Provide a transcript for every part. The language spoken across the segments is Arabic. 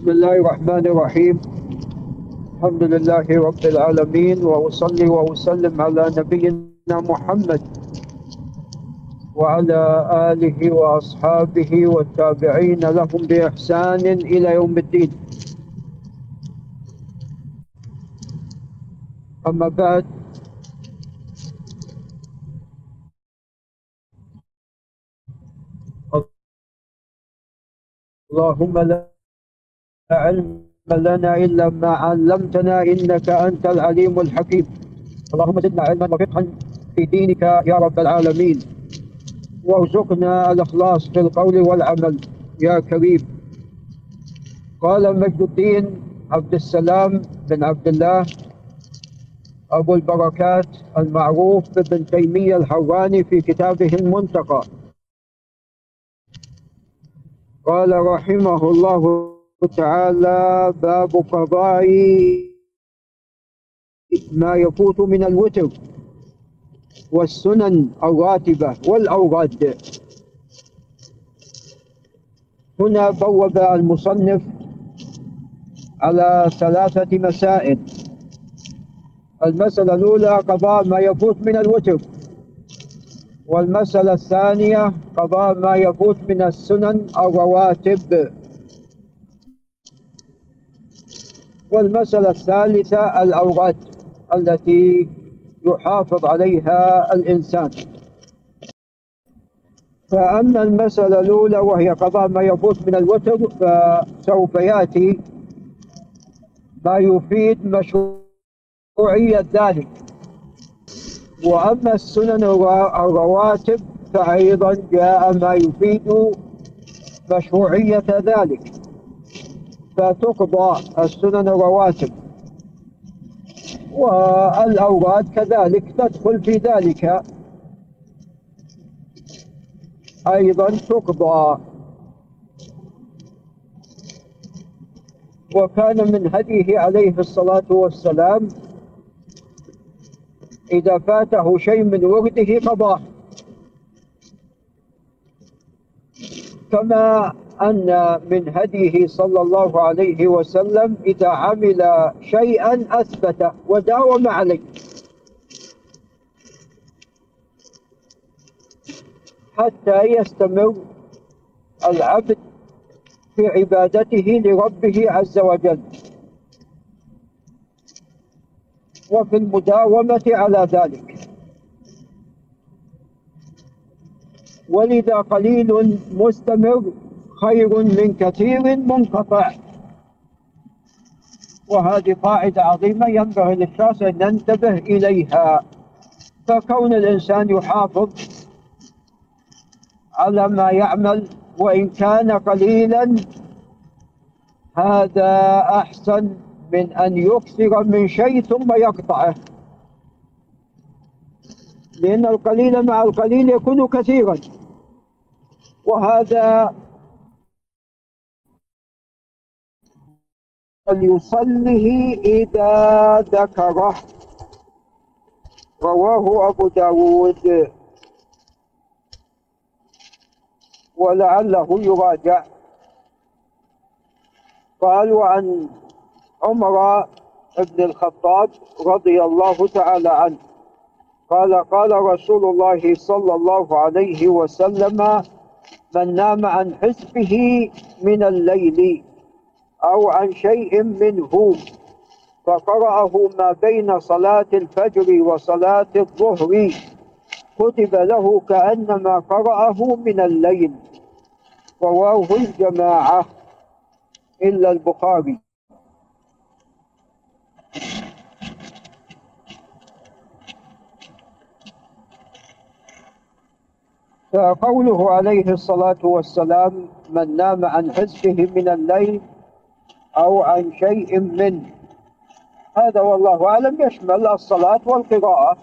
بسم الله الرحمن الرحيم. الحمد لله رب العالمين وأصلي وأسلم على نبينا محمد وعلى آله وأصحابه والتابعين لهم بإحسان إلى يوم الدين. أما بعد اللهم لا علم لنا إلا ما علمتنا إنك أنت العليم الحكيم. اللهم زدنا علما وفقها في دينك يا رب العالمين. وارزقنا الإخلاص في القول والعمل يا كريم. قال مجد الدين عبد السلام بن عبد الله أبو البركات المعروف بابن تيمية الحراني في كتابه المنتقى. قال رحمه الله تعالى باب قضاء ما يفوت من الوتر والسنن الراتبة والأوراد. هنا بوب المصنف على ثلاثة مسائل. المسألة الأولى قضاء ما يفوت من الوتر. والمسألة الثانية قضاء ما يفوت من السنن الرواتب. والمسألة الثالثة الأوراد التي يحافظ عليها الإنسان. فأما المسألة الأولى وهي قضاء ما يفوت من الوتر فسوف يأتي ما يفيد مشروعية ذلك. وأما السنن الرواتب فأيضا جاء ما يفيد مشروعية ذلك. فتقضى السنن الرواتب والأوراد كذلك تدخل في ذلك. أيضا تقضى وكان من هديه عليه الصلاة والسلام إذا فاته شيء من ورده قضاه كما أن من هديه صلى الله عليه وسلم إذا عمل شيئا أثبته وداوم عليه. حتى يستمر العبد في عبادته لربه عز وجل. وفي المداومة على ذلك. ولذا قليل مستمر خير من كثير منقطع. وهذه قاعدة عظيمة ينبغي للشخص أن ينتبه إليها. فكون الإنسان يحافظ على ما يعمل وإن كان قليلا هذا أحسن من أن يكثر من شيء ثم يقطعه. لأن القليل مع القليل يكون كثيرا. وهذا فليصله إذا ذكره. رواه أبو داود. ولعله يراجع. قال وعن عمر بن الخطاب رضي الله تعالى عنه. قال قال رسول الله صلى الله عليه وسلم من نام عن حزبه من الليل أو عن شيء منه فقرأه ما بين صلاة الفجر وصلاة الظهر. كتب له كأنما قرأه من الليل. رواه الجماعة إلا البخاري. فقوله عليه الصلاة والسلام من نام عن حزبه من الليل أو عن شيء منه هذا والله أعلم يشمل الصلاة والقراءة.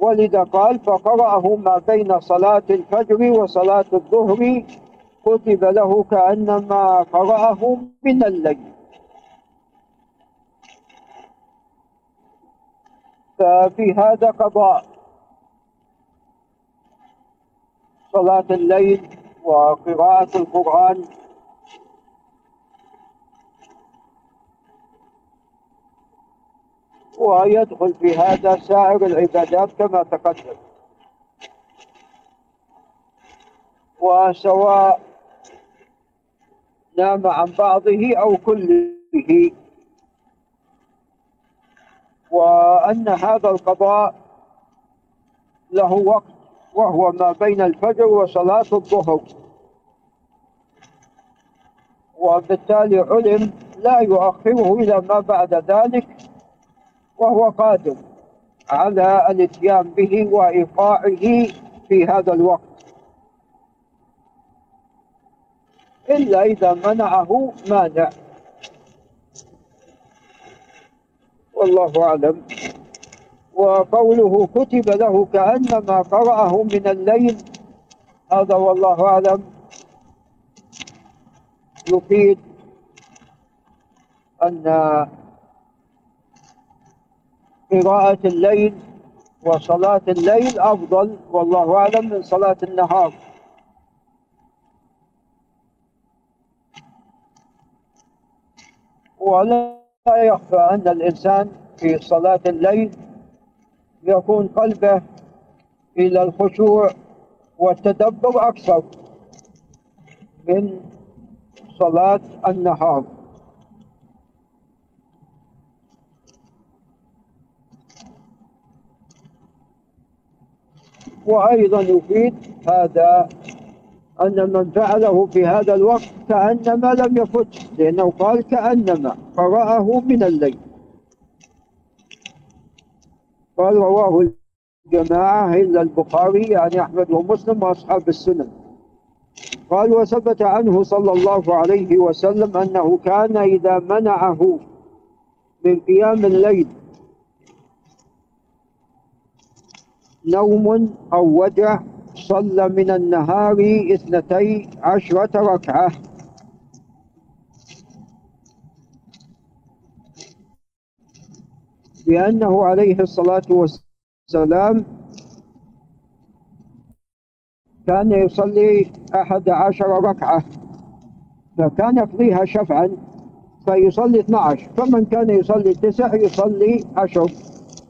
ولذا قال فقرأه ما بين صلاة الفجر وصلاة الظهر كتب له كأنما قرأه من الليل. ففي هذا قضاء. صلاة الليل وقراءة القرآن ويدخل في هذا سائر العبادات كما تقدم. وسواء نام عن بعضه أو كله. وأن هذا القضاء له وقت وهو ما بين الفجر وصلاة الظهر. وبالتالي علم لا يؤخره إلى ما بعد ذلك وهو قادر على الاتيان به وإيقاعه في هذا الوقت. إلا إذا منعه مانع. والله أعلم. وقوله كتب له كأنما قرأه من الليل. هذا والله أعلم. يفيد أن قراءة الليل وصلاة الليل أفضل والله أعلم من صلاة النهار. ولا يخفى أن الإنسان في صلاة الليل يكون قلبه إلى الخشوع والتدبر أكثر من صلاة النهار. وأيضا يفيد هذا أن من فعله في هذا الوقت كأنما لم يفت لأنه قال كأنما قرأه من الليل. قال رواه الجماعة إلا البخاري يعني أحمد ومسلم وأصحاب السنن. قال وثبت عنه صلى الله عليه وسلم أنه كان إذا منعه من قيام الليل نوم أو وجع صلى من النهار اثنتي عشرة ركعة. لأنه عليه الصلاة والسلام كان يصلي أحد عشر ركعة فكان يقضيها شفعا فيصلي 12 فمن كان يصلي تسع يصلي عشر.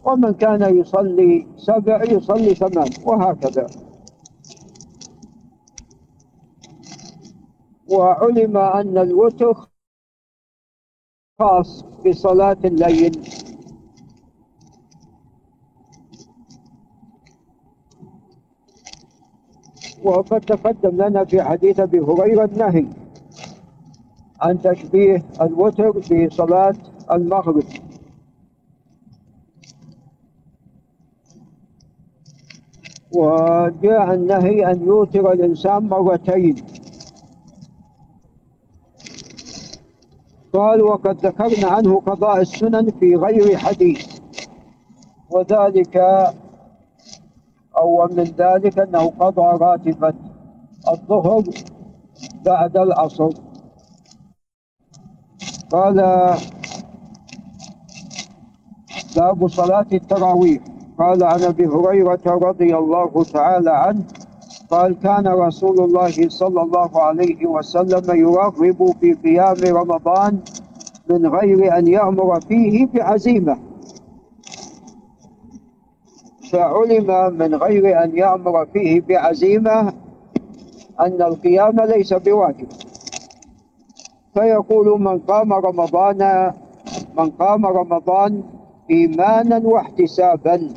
ومن كان يصلي سبع يصلي ثمان وهكذا. وعلم أن الوتر خاص بصلاة الليل. وقد تقدم لنا في حديث أبي هريرة النهي عن تشبيه الوتر بصلاة المغرب. وجاء النهي أن يوتر الإنسان مرتين. قال وقد ذكرنا عنه قضاء السنن في غير حديث. وذلك أو من ذلك أنه قضى راتبة الظهر بعد العصر. قال باب صلاة التراويح. قال عن أبي هريرة رضي الله تعالى عنه قال كان رسول الله صلى الله عليه وسلم يرغب في قيام رمضان من غير أن يأمر فيه بعزيمة. فعلم من غير أن يأمر فيه بعزيمة أن القيام ليس بواجب. فيقول من قام رمضان من قام رمضان إيمانا واحتسابا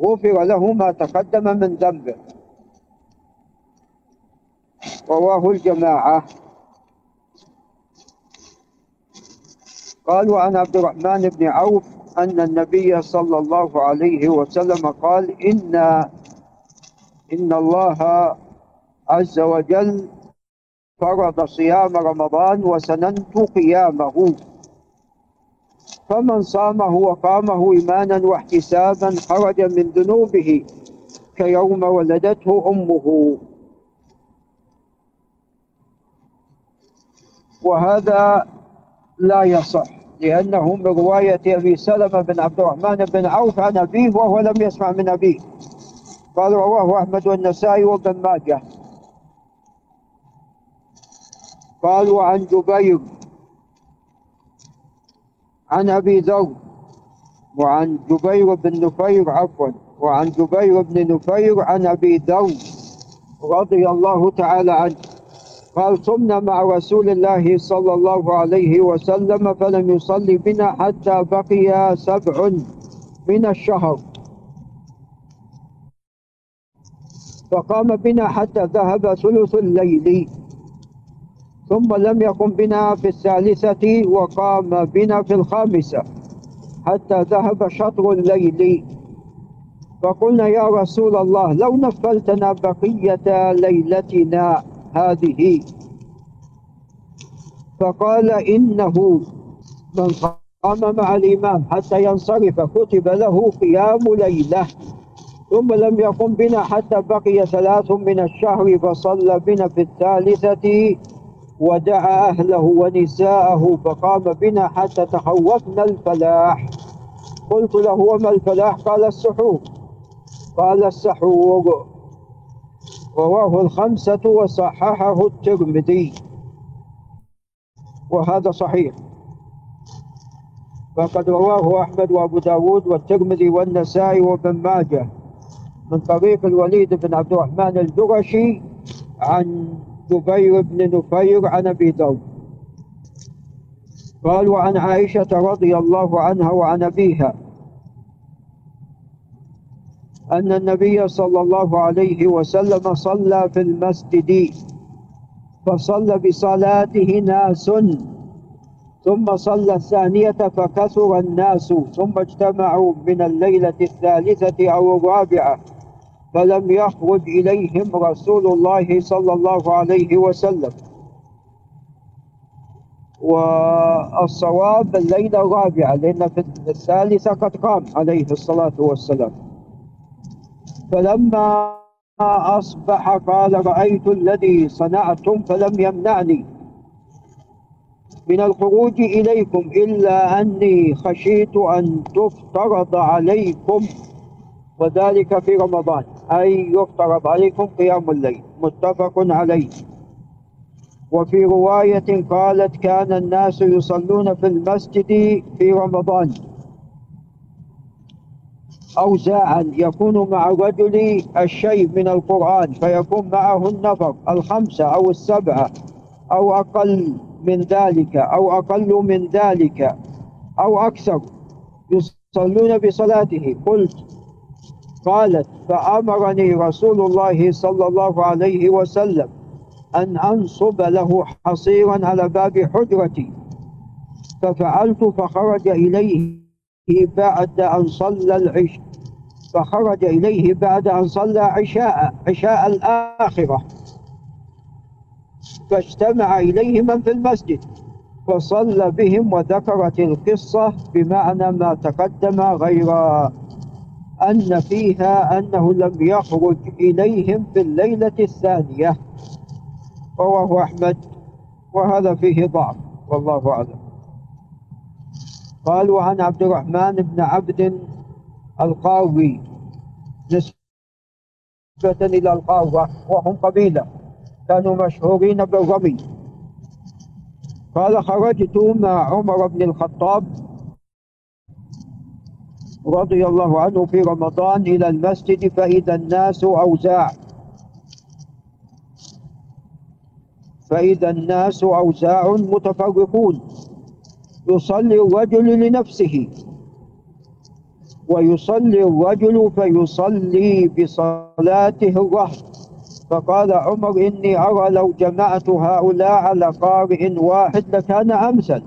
غفر له ما تقدم من ذنبه رواه الجماعة. قالوا عن عبد الرحمن بن عوف أن النبي صلى الله عليه وسلم قال إن إن الله عز وجل فرض صيام رمضان وسننت قيامه. فمن صامه وقامه إيمانا واحتسابا خرج من ذنوبه كيوم ولدته أمه. وهذا لا يصح لأنه من رواية أبي سلمة بن عبد الرحمن بن عوف عن أبيه وهو لم يسمع من أبيه. قال رواه أحمد والنسائي وابن ماجه. قالوا عن جبير عن أبي ذر وعن جبير بن نفير عفوا وعن جبير بن نفير عن أبي ذر رضي الله تعالى عنه. قال صمنا مع رسول الله صلى الله عليه وسلم فلم يصلي بنا حتى بقي سبع من الشهر. فقام بنا حتى ذهب ثلث الليل. ثم لم يقم بنا في الثالثة وقام بنا في الخامسة حتى ذهب شطر الليل. فقلنا يا رسول الله لو نفلتنا بقية ليلتنا هذه. فقال إنه من قام مع الإمام حتى ينصرف كتب له قيام ليلة. ثم لم يقم بنا حتى بقي ثلاث من الشهر فصلى بنا في الثالثة ودعا أهله ونساءه فقام بنا حتى تخوفنا الفلاح. قلت له وما الفلاح؟ قال السحور. قال السحور. رواه الخمسة وصححه الترمذي. وهذا صحيح. فقد رواه أحمد وأبو داود والترمذي والنسائي وابن ماجه من طريق الوليد بن عبد الرحمن الجرشي عن جبير بن نفير عن أبي ذر. قال وعن عائشة رضي الله عنها وعن أبيها أن النبي صلى الله عليه وسلم صلى في المسجد فصلى بصلاته ناس ثم صلى الثانية فكثر الناس ثم اجتمعوا من الليلة الثالثة أو الرابعة. فلم يخرج إليهم رسول الله صلى الله عليه وسلم. والصواب الليلة الرابعة لأن في الثالثة قد قام عليه الصلاة والسلام. فلما أصبح قال رأيت الذي صنعتم فلم يمنعني من الخروج إليكم إلا أني خشيت أن تفترض عليكم وذلك في رمضان. أي يفترض عليكم قيام الليل. متفق عليه. وفي رواية قالت كان الناس يصلون في المسجد في رمضان. أوزاعا يكون مع الرجل الشيء من القرآن فيكون معه النفر الخمسة أو السبعة أو أقل من ذلك أو أقل من ذلك أو أكثر. يصلون بصلاته. قلت قالت فأمرني رسول الله صلى الله عليه وسلم أن أنصب له حصيرا على باب حجرتي. ففعلت فخرج إليه بعد أن صلى العشاء فخرج إليه بعد أن صلى عشاء عشاء الآخرة. فاجتمع إليه من في المسجد فصلى بهم وذكرت القصة بمعنى ما تقدم غير أن فيها أنه لم يخرج إليهم في الليلة الثانية. رواه أحمد. وهذا فيه ضعف والله أعلم. قال وعن عبد الرحمن بن عبد القاوي. نسبة إلى القاوة وهم قبيلة. كانوا مشهورين بالرمي. قال خرجت مع عمر بن الخطاب رضي الله عنه في رمضان إلى المسجد فإذا الناس أوزاع. فإذا الناس أوزاع متفرقون يصلي الرجل لنفسه. ويصلي الرجل فيصلي بصلاته الرهط فقال عمر إني أرى لو جمعت هؤلاء على قارئ واحد لكان أمثل.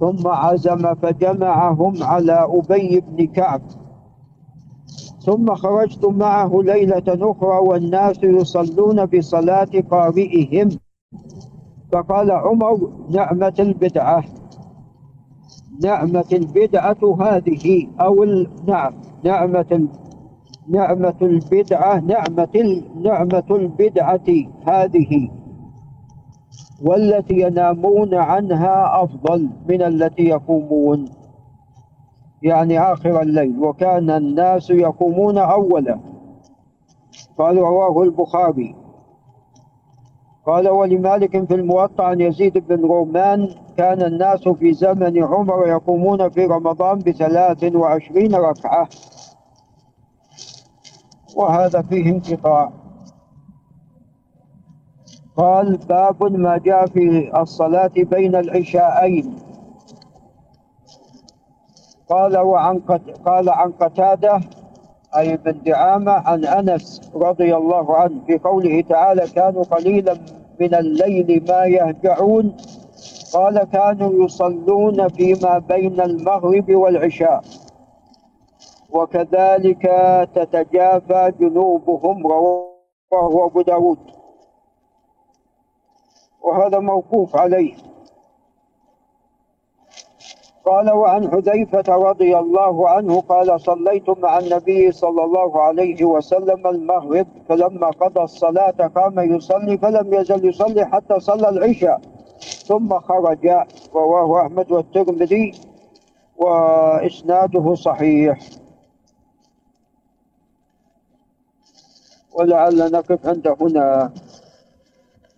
ثم عزم فجمعهم على أبي بن كعب. ثم خرجت معه ليلة أخرى والناس يصلون بصلاة قارئهم. فقال عمر نعمة البدعة. نعمة البدعة هذه أو نعم نعمة نعمة البدعة نعمة نعمة البدعة هذه. والتي ينامون عنها أفضل من التي يقومون. يعني آخر الليل وكان الناس يقومون أولا. قال رواه البخاري. قال ولمالك في الموطأ عن يزيد بن رومان كان الناس في زمن عمر يقومون في رمضان بثلاث وعشرين ركعة. وهذا فيه انقطاع. قال باب ما جاء في الصلاة بين العشاءين. قال وعن قال عن قتادة أي بن دعامة عن أنس رضي الله عنه في قوله تعالى كانوا قليلا من الليل ما يهجعون قال كانوا يصلون فيما بين المغرب والعشاء وكذلك تتجافى جنوبهم رواه أبو داود. وهذا موقوف عليه. قال وعن حذيفة رضي الله عنه قال صليت مع النبي صلى الله عليه وسلم المغرب فلما قضى الصلاة قام يصلي فلم يزل يصلي حتى صلى العشاء ثم خرج رواه أحمد والترمذي وإسناده صحيح. ولعل نقف عند هنا.